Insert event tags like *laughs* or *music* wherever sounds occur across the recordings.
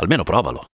Almeno provalo.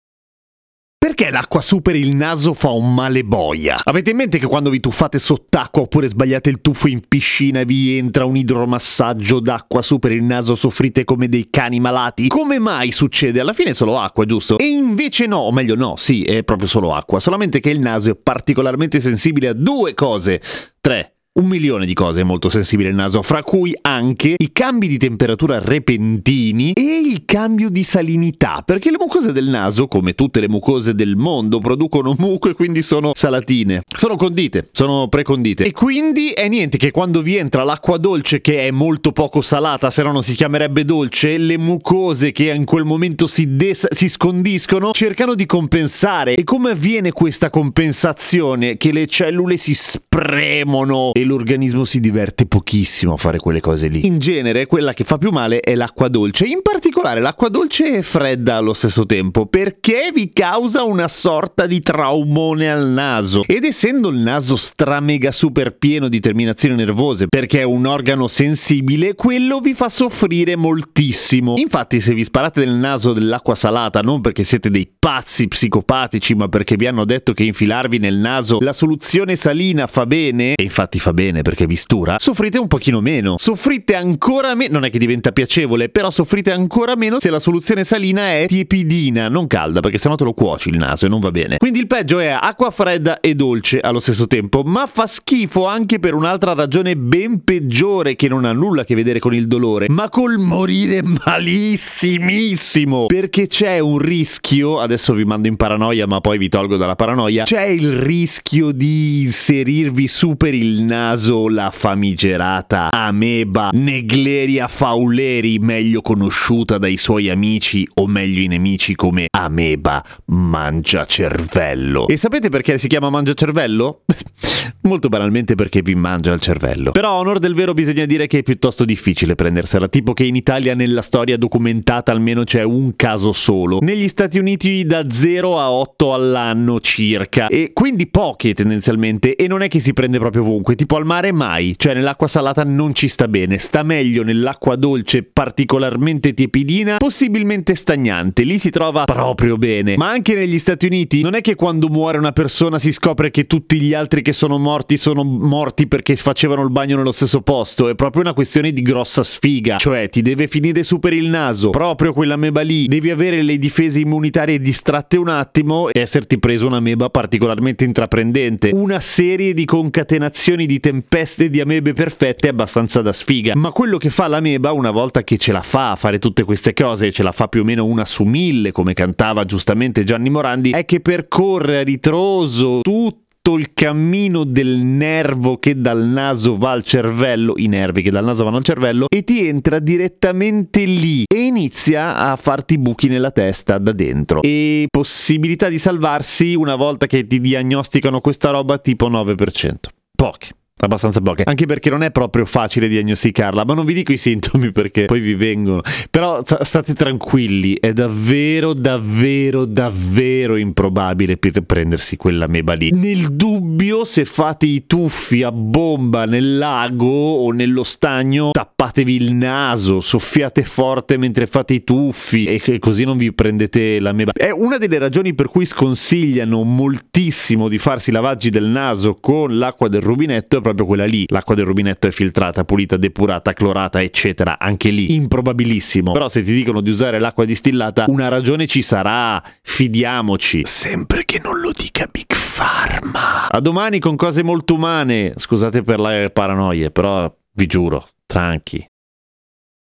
Perché l'acqua super il naso fa un male boia? Avete in mente che quando vi tuffate sott'acqua oppure sbagliate il tuffo in piscina vi entra un idromassaggio d'acqua super il naso soffrite come dei cani malati? Come mai succede? Alla fine è solo acqua, giusto? E invece no, o meglio no, sì, è proprio solo acqua, solamente che il naso è particolarmente sensibile a due cose. Tre un milione di cose molto sensibile il naso, fra cui anche i cambi di temperatura repentini e il cambio di salinità, perché le mucose del naso, come tutte le mucose del mondo, producono muco e quindi sono salatine. Sono condite, sono precondite. E quindi è niente che quando vi entra l'acqua dolce che è molto poco salata, se no non si chiamerebbe dolce, le mucose che in quel momento si, des- si scondiscono cercano di compensare. E come avviene questa compensazione? Che le cellule si spremono e l'organismo si diverte pochissimo a fare quelle cose lì. In genere quella che fa più male è l'acqua dolce, in particolare l'acqua dolce e fredda allo stesso tempo, perché vi causa una sorta di traumone al naso. Ed essendo il naso stramega super pieno di terminazioni nervose, perché è un organo sensibile, quello vi fa soffrire moltissimo. Infatti se vi sparate nel naso dell'acqua salata, non perché siete dei pazzi psicopatici, ma perché vi hanno detto che infilarvi nel naso la soluzione salina fa bene, e infatti fa bene perché vi stura, soffrite un pochino meno. Soffrite ancora meno, non è che diventa piacevole, però soffrite ancora meno se la soluzione salina è tiepidina, non calda, perché sennò te lo cuoci il naso e non va bene. Quindi il peggio è acqua fredda e dolce allo stesso tempo, ma fa schifo anche per un'altra ragione ben peggiore che non ha nulla a che vedere con il dolore, ma col morire malissimissimo. Perché c'è un rischio, adesso vi mando in paranoia, ma poi vi tolgo dalla paranoia, c'è il rischio di inserirvi su per il naso la famigerata ameba Negleria fauleri, meglio conosciuta dai suoi amici o meglio i nemici come ameba mangiacervello. E sapete perché si chiama mangiacervello? *laughs* Molto banalmente perché vi mangia il cervello. Però a onor del vero bisogna dire che è piuttosto difficile prendersela, tipo che in Italia nella storia documentata almeno c'è un caso solo. Negli Stati Uniti da 0 a 8 all'anno circa. E quindi poche tendenzialmente e non è che si prende proprio ovunque, tipo al mare mai, cioè nell'acqua salata non ci sta bene, sta meglio nell'acqua dolce particolarmente tiepidina, possibilmente stagnante, lì si trova proprio bene. Ma anche negli Stati Uniti non è che quando muore una persona si scopre che tutti gli altri che sono morti sono morti perché facevano il bagno nello stesso posto, è proprio una questione di grossa sfiga, cioè ti deve finire su per il naso, proprio quella meba lì, devi avere le difese immunitarie distratte un attimo e esserti preso una meba particolarmente intraprendente. Una serie di concatenazioni di tempeste di amebe perfette è abbastanza da sfiga, ma quello che fa l'ameba una volta che ce la fa a fare tutte queste cose, ce la fa più o meno una su mille, come cantava giustamente Gianni Morandi, è che percorre a ritroso tutto il cammino del nervo che dal naso va al cervello, i nervi che dal naso vanno al cervello, e ti entra direttamente lì e inizia a farti buchi nella testa da dentro. E possibilità di salvarsi una volta che ti diagnosticano questa roba tipo 9%. Poche abbastanza poche, anche perché non è proprio facile diagnosticarla, ma non vi dico i sintomi perché poi vi vengono, però state tranquilli, è davvero, davvero, davvero improbabile per prendersi quella meba lì. Nel dubbio, se fate i tuffi a bomba nel lago o nello stagno, tappatevi il naso, soffiate forte mentre fate i tuffi e così non vi prendete la meba. È una delle ragioni per cui sconsigliano moltissimo di farsi lavaggi del naso con l'acqua del rubinetto proprio quella lì. L'acqua del rubinetto è filtrata, pulita, depurata, clorata, eccetera. Anche lì, improbabilissimo. Però se ti dicono di usare l'acqua distillata, una ragione ci sarà. Fidiamoci. Sempre che non lo dica Big Pharma. A domani con cose molto umane. Scusate per le paranoie, però vi giuro, tranqui.